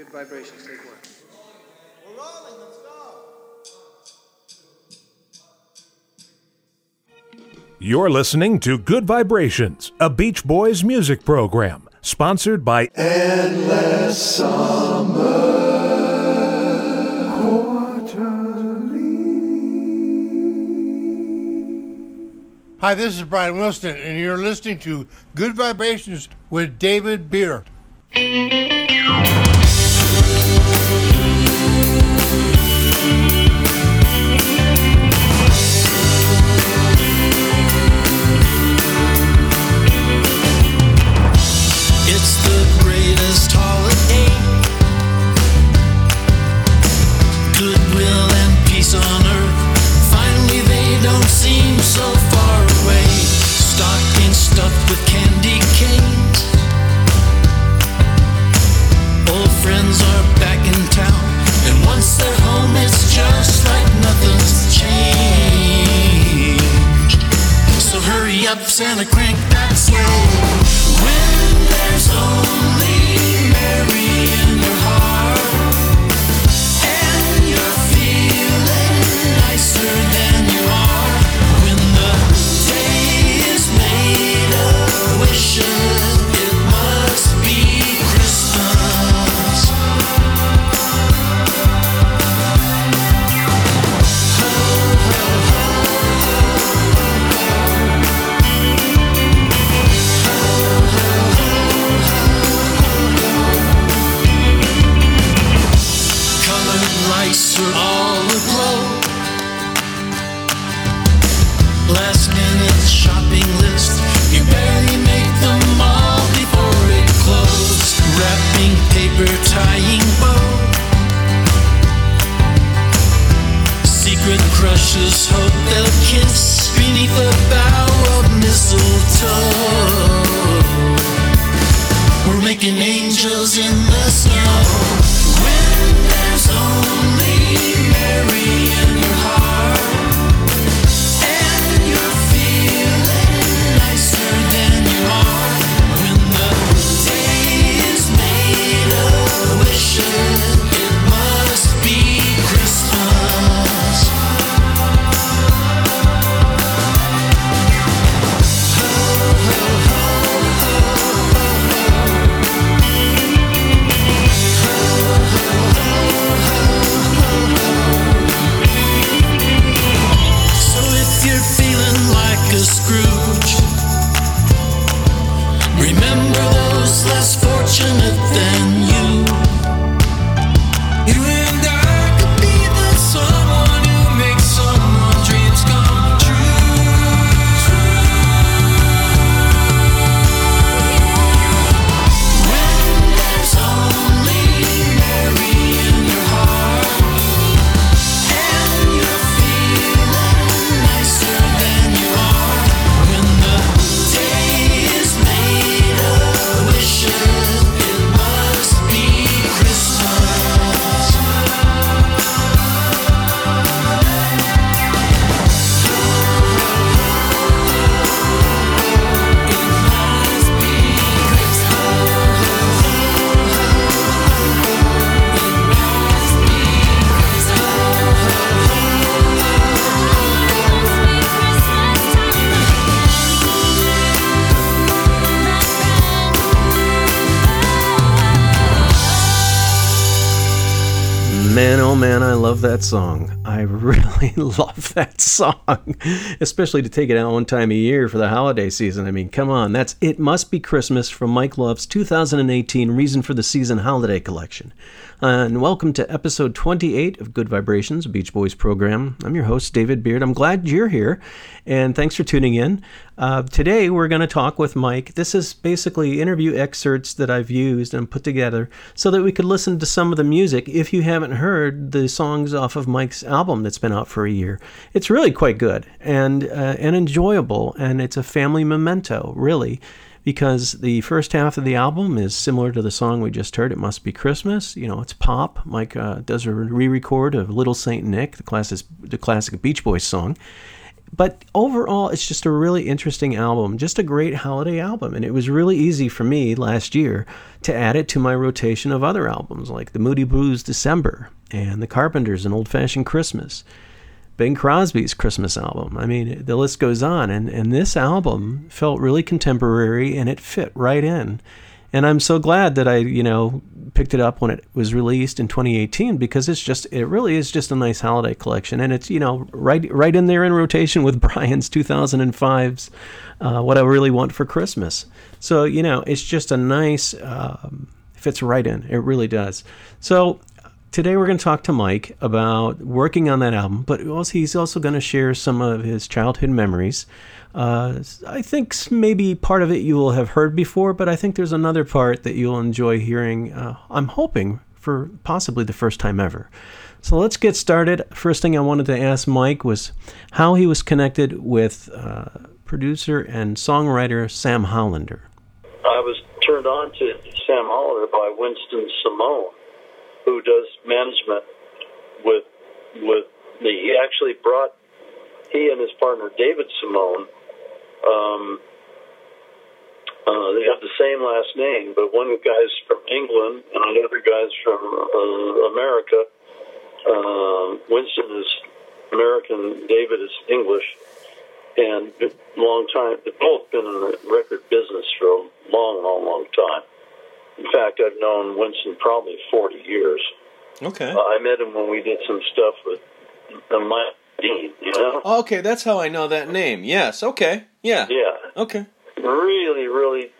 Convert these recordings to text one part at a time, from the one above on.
Good vibrations, take one. We're rolling, let's go. You're listening to Good Vibrations, a Beach Boys music program, sponsored by Endless Summer Hi, this is Brian Wilson, and you're listening to Good Vibrations with David Beard. Hurry up, Santa, crank that sleigh. When there's only that song. I really love that song, especially to take it out one time a year for the holiday season. I mean, come on, that's It Must Be Christmas from Mike Love's 2018 Reason for the Season Holiday Collection. And welcome to episode 28 of Good Vibrations, Beach Boys program. I'm your host, David Beard. I'm glad you're here, and thanks for tuning in. Uh, today, we're going to talk with Mike. This is basically interview excerpts that I've used and put together so that we could listen to some of the music if you haven't heard the songs off of Mike's album that's been out for a year. It's really quite good and, uh, and enjoyable, and it's a family memento, really because the first half of the album is similar to the song we just heard. It must be Christmas. You know, it's pop. Mike uh, does a re-record of Little Saint Nick, the classic, the classic Beach Boys song. but overall, it's just a really interesting album, just a great holiday album. And it was really easy for me last year to add it to my rotation of other albums like the Moody Blues December and the Carpenters An Old Fashioned Christmas. Bing Crosby's Christmas album. I mean, the list goes on. And, and this album felt really contemporary and it fit right in. And I'm so glad that I, you know, picked it up when it was released in 2018 because it's just, it really is just a nice holiday collection. And it's, you know, right, right in there in rotation with Brian's 2005's uh, What I Really Want for Christmas. So, you know, it's just a nice, um, fits right in. It really does. So today we're going to talk to Mike about working on that album, but also he's also going to share some of his childhood memories. Uh, I think maybe part of it you will have heard before, but I think there's another part that you'll enjoy hearing. Uh, I'm hoping for possibly the first time ever. So let's get started. First thing I wanted to ask Mike was how he was connected with uh, producer and songwriter Sam Hollander. I was turned on to Sam Hollander by Winston Simone who does management with with me. He actually brought he and his partner David Simone. Um, uh, they have the same last name, but one guy's from England and another guy's from uh, America. Uh, Winston is American, David is English, and long time. They've both been in the record business for a long, long, long time. In fact, I've known Winston probably 40 years. Okay. Uh, I met him when we did some stuff with uh, Mike Dean, you know? Okay, that's how I know that name. Yes, okay. Yeah. Yeah. Okay. Really, really,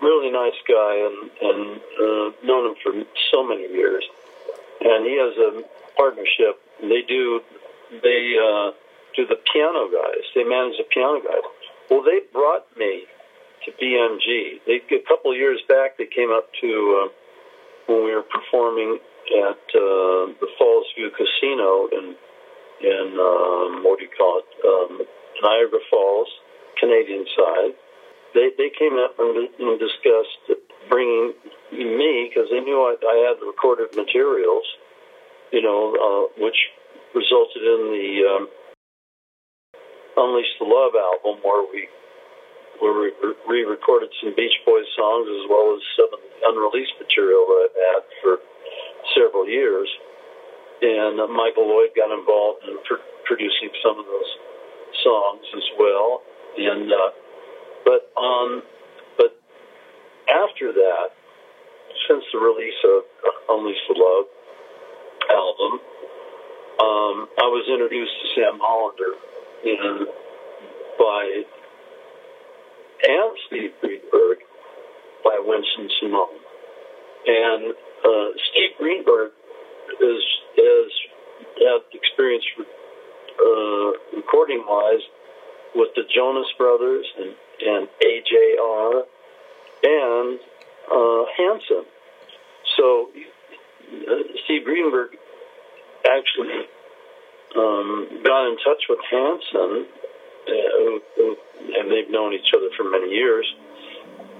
really nice guy, and, and uh, known him for so many years. And he has a partnership. They do, they uh, do the piano guys. They manage the piano guys. Well, they brought me to BMG. They a couple of years back they came up to uh, when we were performing at uh, the Falls View Casino in in um, what do you call it um, Niagara Falls, Canadian side. They they came up and, and discussed bringing me because they knew I, I had recorded materials, you know, uh, which resulted in the um, Unleash the Love album where we we re-recorded some Beach Boys songs as well as some unreleased material that I've had for several years. And uh, Michael Lloyd got involved in pr- producing some of those songs as well. And uh, but um, but after that, since the release of Unleash the Love album, um, I was introduced to Sam Hollander and by and Steve Greenberg by Winston Simone. And uh, Steve Greenberg is has had experience uh, recording wise with the Jonas Brothers and, and AJR and uh, Hanson. So uh, Steve Greenberg actually um, got in touch with Hanson who, who, and they've known each other for many years,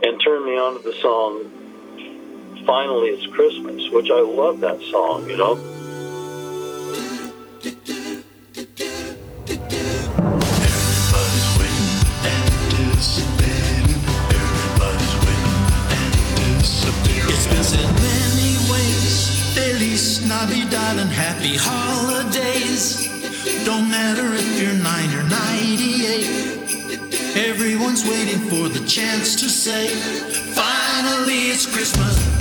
and turned me on to the song Finally It's Christmas, which I love that song, you know. Navidad and happy holidays. For the chance to say, finally it's Christmas.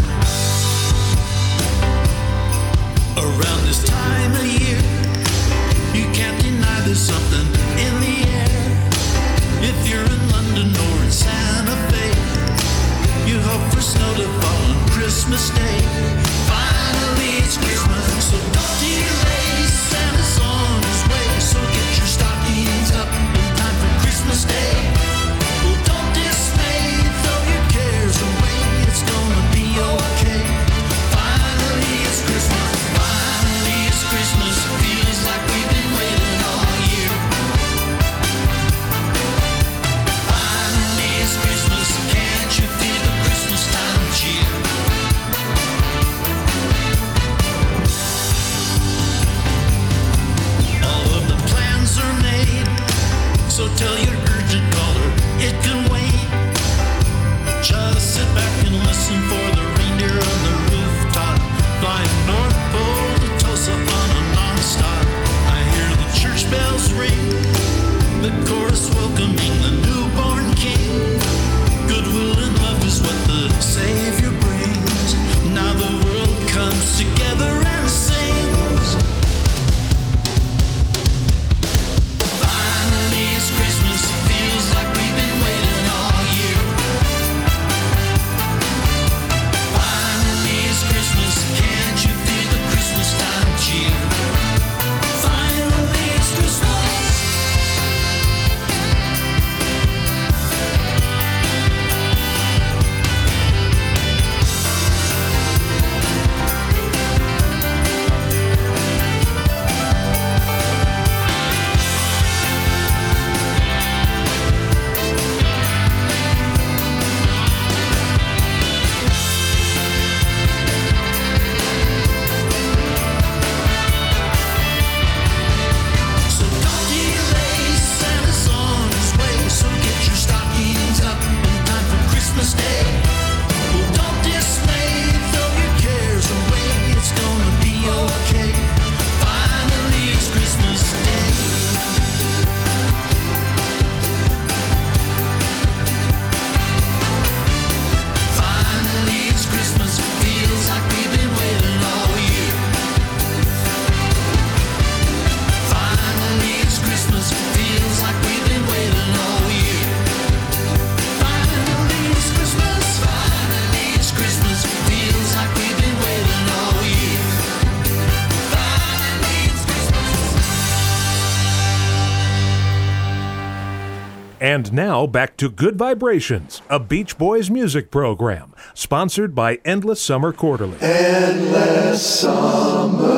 And now back to Good Vibrations, a Beach Boys music program, sponsored by Endless Summer Quarterly. Endless summer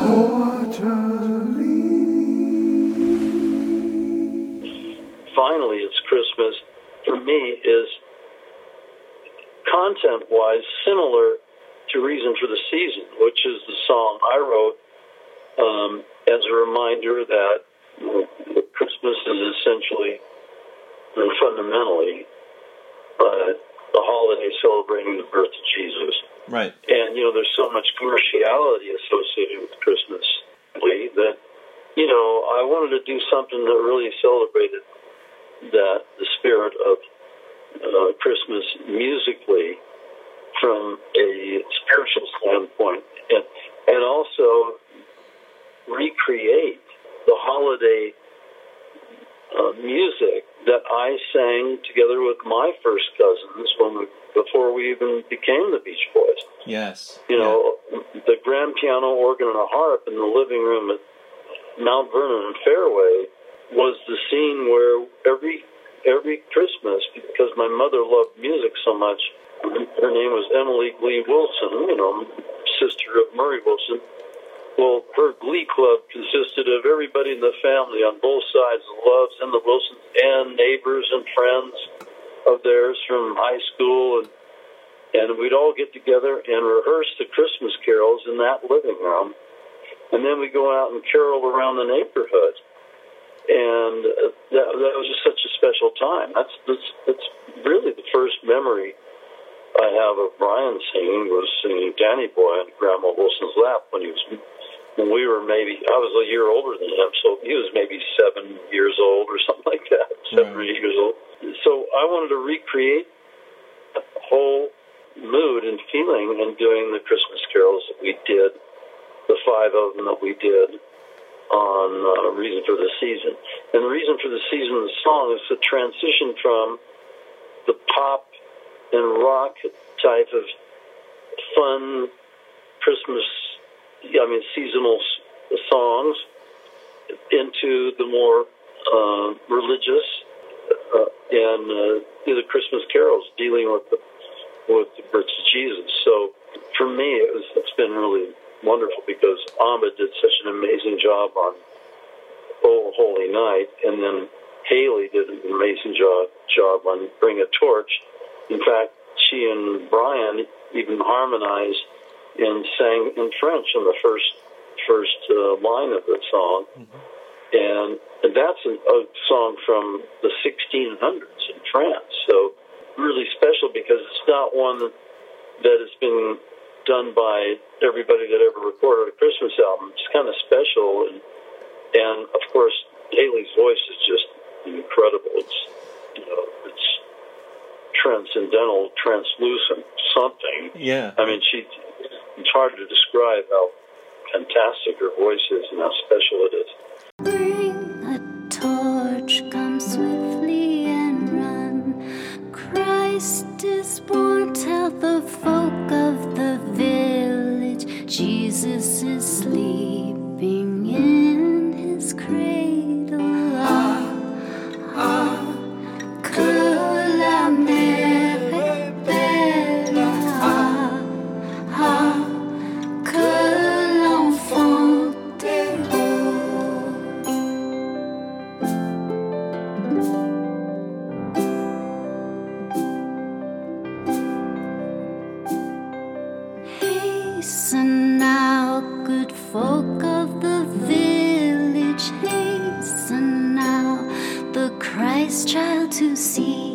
Quarterly. finally it's Christmas for me is content wise similar to Reason for the Season, which is the song I wrote um, as a reminder that Christmas is essentially and fundamentally uh, the holiday celebrating the birth of Jesus. Right. And, you know, there's so much commerciality associated with Christmas that, you know, I wanted to do something that really celebrated that the spirit of uh, Christmas musically from a spiritual standpoint, and and also recreate the holiday that I sang together with my first cousins when we, before we even became the Beach Boys. Yes. You know, the grand piano organ and a harp in the living room at Mount Vernon Fairway was the scene where every every Christmas, because my mother loved music so much, her name was Emily Glee Wilson, you know, sister of Murray Wilson. Well, her glee club consisted of everybody in the family on both sides, the Loves and the Wilsons, and neighbors and friends of theirs from high school, and and we'd all get together and rehearse the Christmas carols in that living room, and then we go out and carol around the neighborhood. And uh, that, that was just such a special time. That's, that's that's really the first memory I have of Brian singing was singing Danny Boy on Grandma Wilson's lap when he was we were maybe I was a year older than him, so he was maybe seven years old or something like that, seven or eight years old. So I wanted to recreate the whole mood and feeling in doing the Christmas carols that we did, the five of them that we did on uh, Reason for the Season. And the reason for the season of the song is the transition from the pop and rock type of fun Christmas, I mean, seasonal songs into the more uh, religious uh, and uh, the Christmas carols dealing with the with the birth of Jesus. So for me, it was it's been really wonderful because Ambha did such an amazing job on Oh Holy Night, and then Hayleigh did an amazing job job on Bring a Torch. In fact, she and Brian even harmonized and sang in French in the first first uh, line of the song, mm-hmm. and, and that's a, a song from the 1600s in France. So really special because it's not one that has been done by everybody that ever recorded a Christmas album. It's kind of special, and and of course Hayleigh's voice is just incredible. It's you know it's transcendental, translucent, something. Yeah. I mean, she. It's hard to describe how fantastic her voice is and how special it is. Bring a torch, come swiftly and run. Christ is born, tell the folk of the village. Jesus is sleeping in his. Folk of the village. Hasten now, the Christ child to see.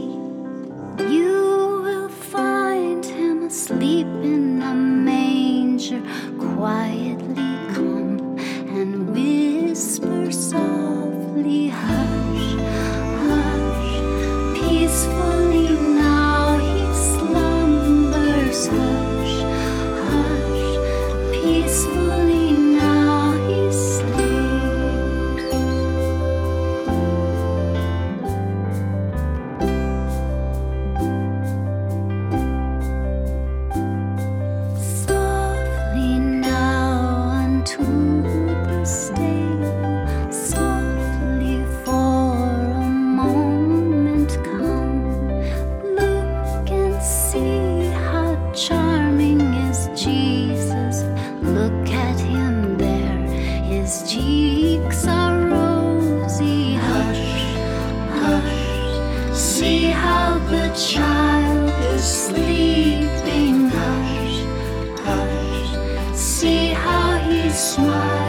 the child is sleeping. Hush, hush, see how he smiles.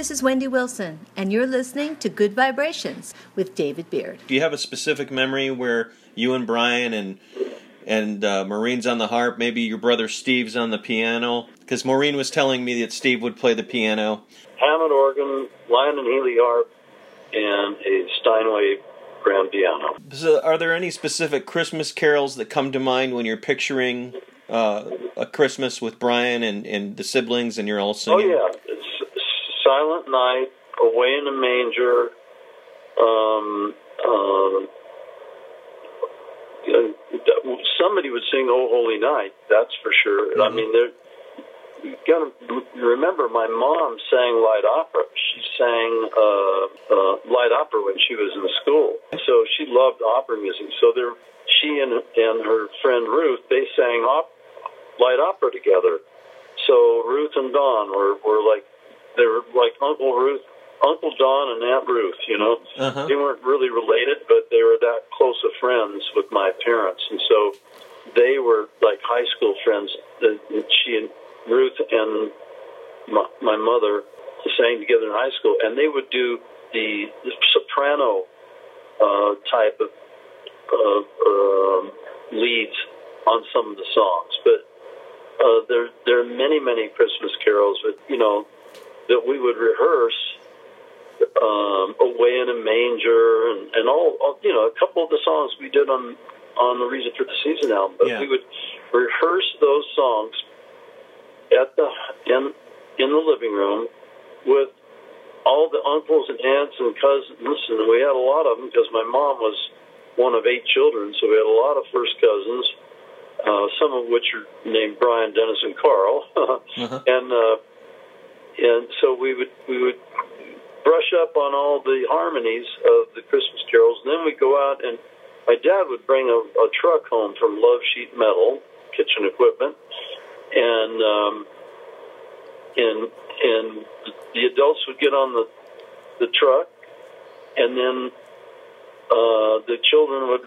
This is Wendy Wilson, and you're listening to Good Vibrations with David Beard. Do you have a specific memory where you and Brian and and uh, Maureen's on the harp? Maybe your brother Steve's on the piano? Because Maureen was telling me that Steve would play the piano. Hammond organ, Lyon and Healy harp, and a Steinway grand piano. So, are there any specific Christmas carols that come to mind when you're picturing uh, a Christmas with Brian and, and the siblings, and you're all singing? Oh singing? yeah, it's Silent Night, Away in the Manger. Um, um, uh, somebody would sing "Oh Holy Night." That's for sure. I mean, there. You gotta remember, my mom sang light opera. She sang uh, uh, light opera when she was in school, so she loved opera music. So there, she and and her friend Ruth, they sang op- light opera together. So Ruth and Don were, were like they were like Uncle Ruth, Uncle Don and Aunt Ruth. You know, Uh-huh. they weren't really related, but they were that close of friends with my parents, and so they were like high school friends. Uh, She and Ruth and my, my mother sang together in high school, and they would do the, the soprano uh, type of uh, um leads on some of the songs, but uh, there there are many many Christmas carols that you know that we would rehearse um, away in a manger and and all, all you know a couple of the songs we did on on the Reason for the Season album, but Yeah. we would rehearse those songs at the in in the living room with all the uncles and aunts and cousins, and we had a lot of them because my mom was one of eight children, so we had a lot of first cousins, uh, some of which are named Brian, Dennis, and Carl, and uh, and so we would we would brush up on all the harmonies of the Christmas carols, and then we'd go out and my dad would bring a, a truck home from Love Sheet Metal Kitchen Equipment, and um, and and the adults would get on the the truck, and then uh, the children would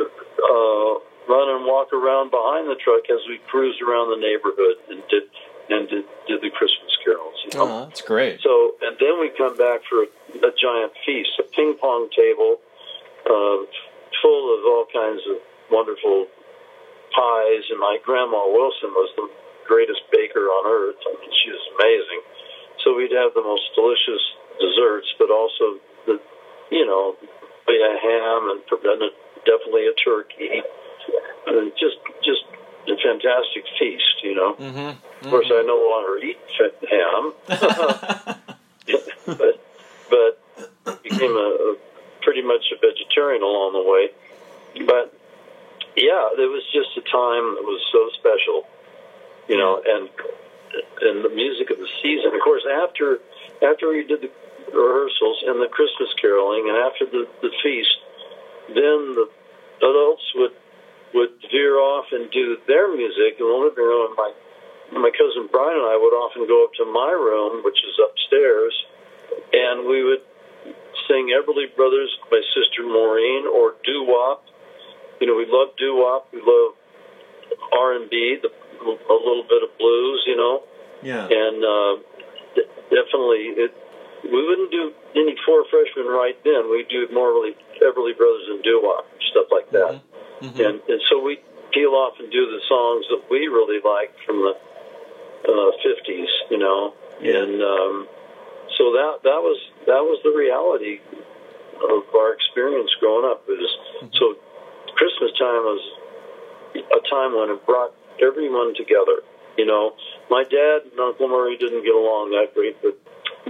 uh, run and walk around behind the truck as we cruised around the neighborhood and did and did, did the Christmas carols. You know? Oh, that's great. So, and then we come back for a, a giant feast, a ping pong table uh, full of all kinds of wonderful pies. And my grandma Wilson was the greatest baker on earth. I mean, she was amazing. So we'd have the most delicious desserts, but also the, you know, had ham and a- definitely a turkey. And just, just a fantastic feast, you know. Mm-hmm. Of course, I no longer eat ham, but but became a, a pretty much a vegetarian along the way. But yeah, it was just a time that was so special, you know, and and the music of the season. Of course, after after we did the rehearsals and the Christmas caroling, and after the the feast, then the adults would would veer off and do their music in the living room. And my my cousin Brian and I would often go up to my room, which is upstairs, and we would sing Everly Brothers, my sister Maureen, or doo wop. You know, we love doo wop. We love R and B, the a little bit of blues. You know, Yeah. and uh, d- definitely it. We wouldn't do any four freshmen right then. We'd do more really Everly Brothers and doo wop stuff like that. And, and so we peel off and do the songs that we really liked from the uh, 50s, you know. And um, so that that was that was the reality of our experience growing up. It was so Christmas time was a time when it brought everyone together. You know, my dad and Uncle Murray didn't get along that great, but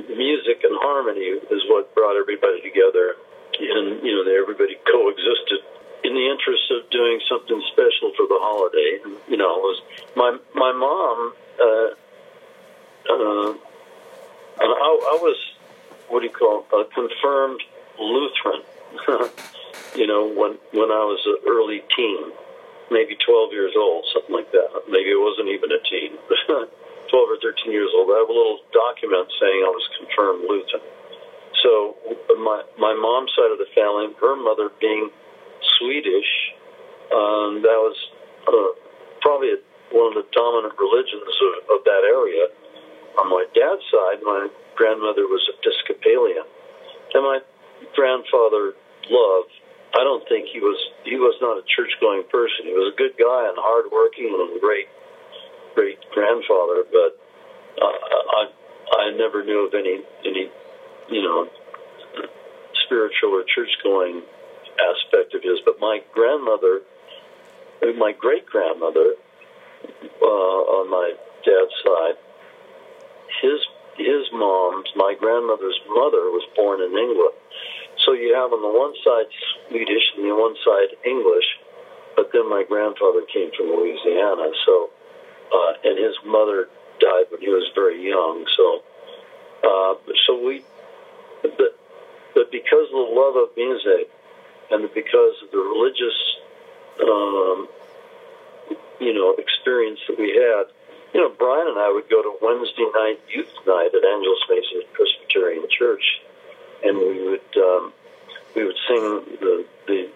music and harmony is what brought everybody together, and you know, they, everybody coexisted in the interest of doing something special for the holiday. You know, it was my my mom. Uh, uh, and I, I was what do you call a confirmed Lutheran. you know, when when I was an early teen, maybe 12 years old, something like that. Maybe it wasn't even a teen, 12 or 13 years old. I have a little document saying I was confirmed Lutheran. So my my mom's side of the family, her mother being Swedish, um, that was uh, probably one of the dominant religions of, of that area. On my dad's side, my grandmother was Episcopalian, and my grandfather, Love, I don't think he was he was not a church going person. He was a good guy and hardworking and a great great grandfather, but uh, I I never knew of any any you know spiritual or church going aspect of his. But my grandmother, my great grandmother, uh, on my dad's side, his his mom's my grandmother's mother was born in England. So you have on the one side Swedish and the one side English, but then my grandfather came from Louisiana. So, uh, and his mother died when he was very young. So, uh, so we, but, but because of the love of music and because of the religious, um, you know, experience that we had, you know, Brian and I would go to Wednesday night youth night at Angeles Mesa Presbyterian Church and we would um, we would sing the the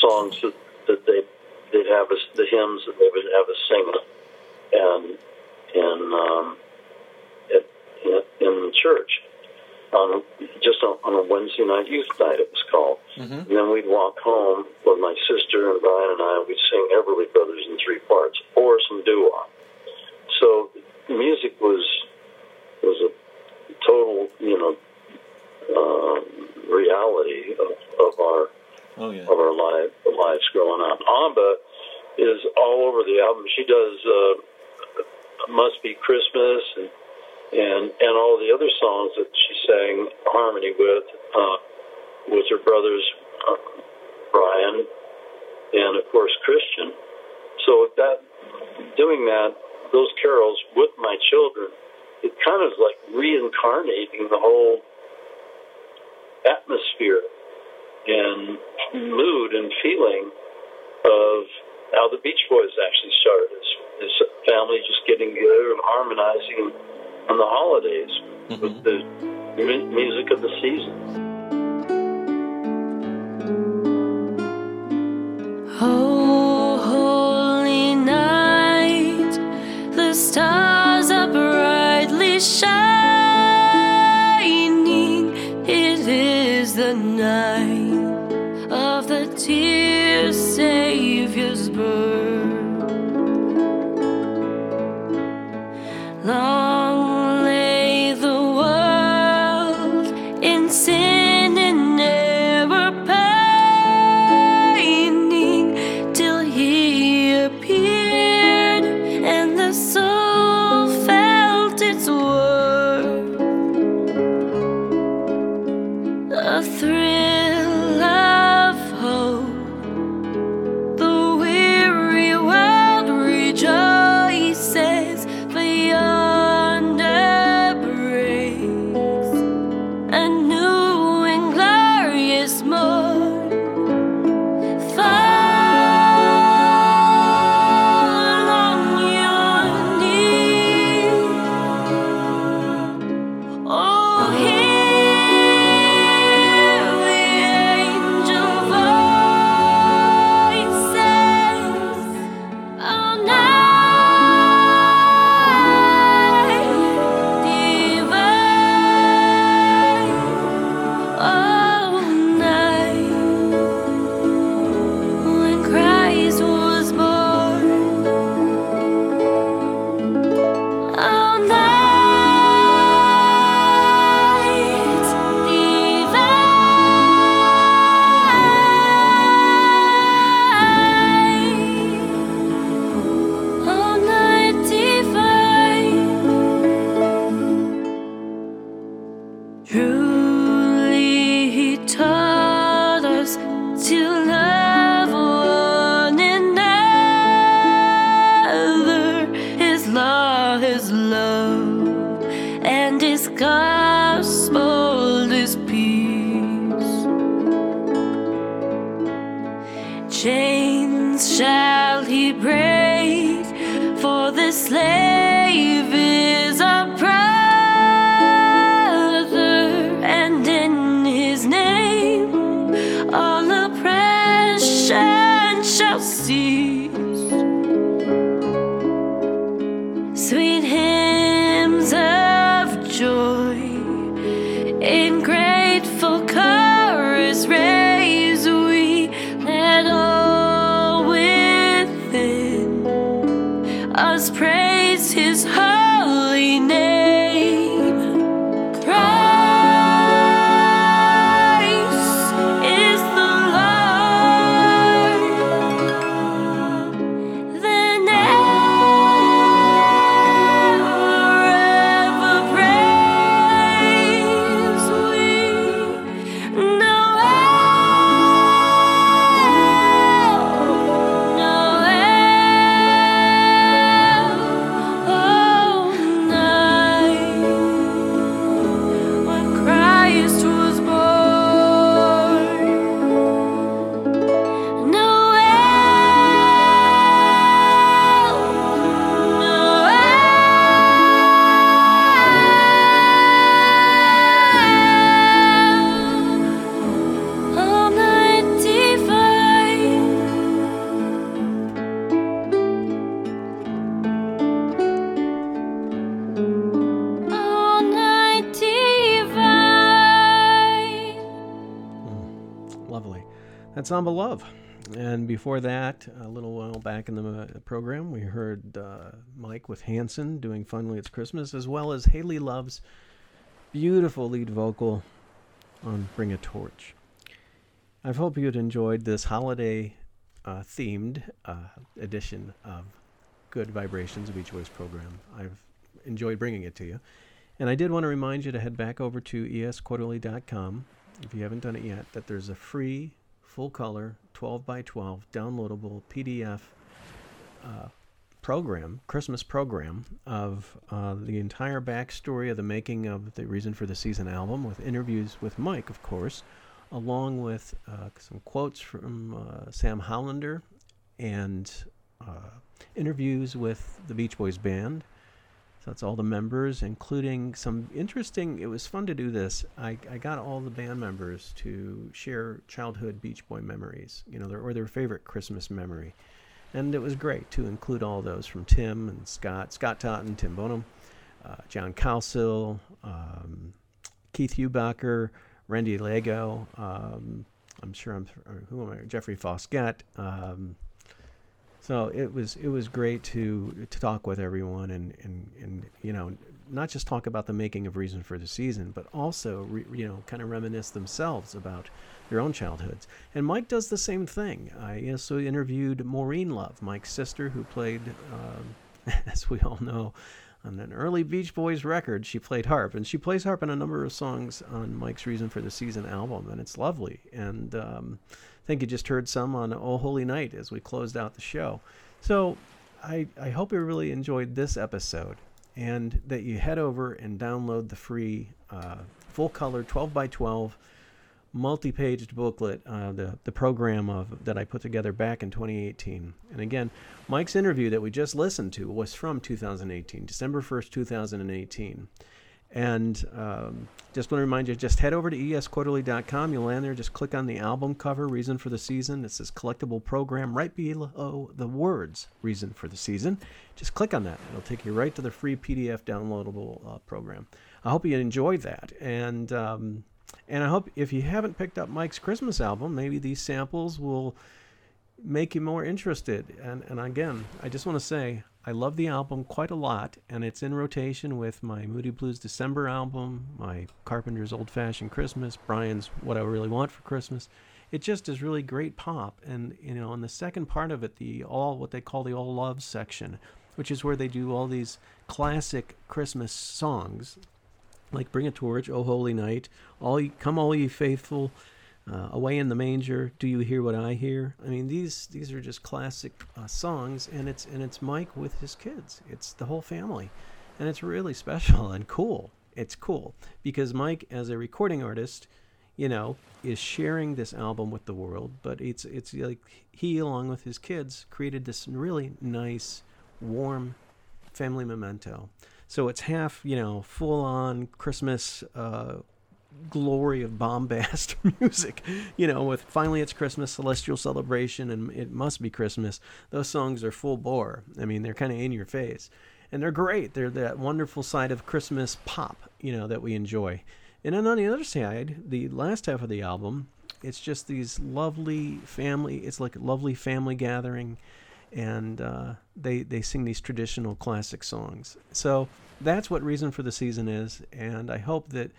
songs that, that they they'd have us the hymns that they would have us sing. And and um, at, in the church on just on, on a Wednesday night youth night it was called. Mm-hmm. And then we'd walk home with my sister and Brian and I. We'd sing Everly Brothers in three parts or some doo wop. So music was was a total you know uh, reality of, of our Oh yeah. of our life, lives growing up. Ambha is all over the album. She does uh, "Must Be Christmas" the night of the tears Savior's birth. Slave Samba Love. And before that, a little while back in the uh, program, we heard uh, Mike with Hanson doing Finally It's Christmas, as well as Hayleigh Love's beautiful lead vocal on Bring a Torch. I hope you'd enjoyed this holiday uh, themed uh, edition of Good Vibrations, a Beach Boys program. I've enjoyed bringing it to you. And I did want to remind you to head back over to esquarterly.com if you haven't done it yet, that there's a free, full color, 12 by 12 downloadable PDF uh, program, Christmas program, of uh, the entire backstory of the making of the Reason for the Season album, with interviews with Mike, of course, along with uh, some quotes from uh, Sam Hollander and uh, interviews with the Beach Boys Band. So that's all the members, including some interesting. It was fun to do this. I, I got all the band members to share childhood Beach Boy memories, you know, their, or their favorite Christmas memory. And it was great to include all those from Tim and Scott, Scott Totten, Tim Bonham, uh, John Cowsill, um, Keith Hubacher, Randy Leago. Um, I'm sure I'm who am I? Jeffrey Foskett. Um, so it was it was great to to talk with everyone and and and you know not just talk about the making of Reason for the Season, but also re, you know kind of reminisce themselves about their own childhoods. And Mike does the same thing. I also interviewed Maureen Love, Mike's sister, who played, um, as we all know, on an early Beach Boys record. She played harp, and she plays harp in a number of songs on Mike's Reason for the Season album, and it's lovely. And um, I think you just heard some on Oh Holy Night as we closed out the show. So I, I hope you really enjoyed this episode and that you head over and download the free uh, full color 12 by 12 multi-paged booklet, uh, the the program of that I put together back in 2018. And again, Mike's interview that we just listened to was from 2018, December 1st, 2018. And um, just want to remind you, just head over to esquarterly.com. You'll land there. Just click on the album cover, Reason for the Season. It says collectible program right below the words Reason for the Season. Just click on that. It'll take you right to the free PDF downloadable uh, program. I hope you enjoyed that. And um, and I hope if you haven't picked up Mike's Christmas album, maybe these samples will make you more interested. And, and again, I just want to say I love the album quite a lot, and it's in rotation with my Moody Blues December album, my Carpenter's Old Fashioned Christmas, Brian's What I Really Want for Christmas. It just is really great pop. And, you know, in the second part of it, the all, what they call the All Love section, which is where they do all these classic Christmas songs like Bring a Torch, Oh Holy Night, All ye, Come All Ye Faithful, uh, Away in the Manger, Do You Hear What I Hear? I mean, these these are just classic uh, songs, and it's and it's Mike with his kids. It's the whole family, and it's really special and cool. It's cool because Mike, as a recording artist, you know, is sharing this album with the world. But it's it's like he, along with his kids, created this really nice, warm family memento. So it's half, you know, full on Christmas uh, glory of bombast music, you know, with finally it's Christmas, celestial celebration, and it must be Christmas. Those songs are full bore. I mean, they're kind of in your face. And they're great. They're that wonderful side of Christmas pop, you know, that we enjoy. And then on the other side, the last half of the album, it's just these lovely family. It's like a lovely family gathering, and uh, they they sing these traditional classic songs. So that's what reason for the season is, and I hope that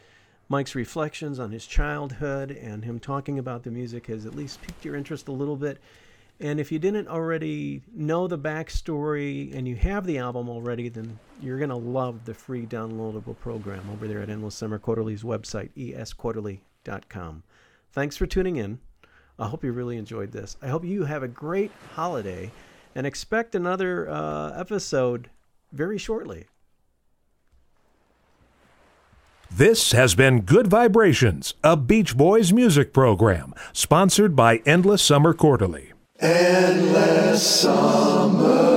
Mike's reflections on his childhood and him talking about the music has at least piqued your interest a little bit. And if you didn't already know the backstory and you have the album already, then you're going to love the free downloadable program over there at Endless Summer Quarterly's website, esquarterly.com. Thanks for tuning in. I hope you really enjoyed this. I hope you have a great holiday and expect another uh, episode very shortly. This has been Good Vibrations, a Beach Boys music program, sponsored by Endless Summer Quarterly. Endless summer.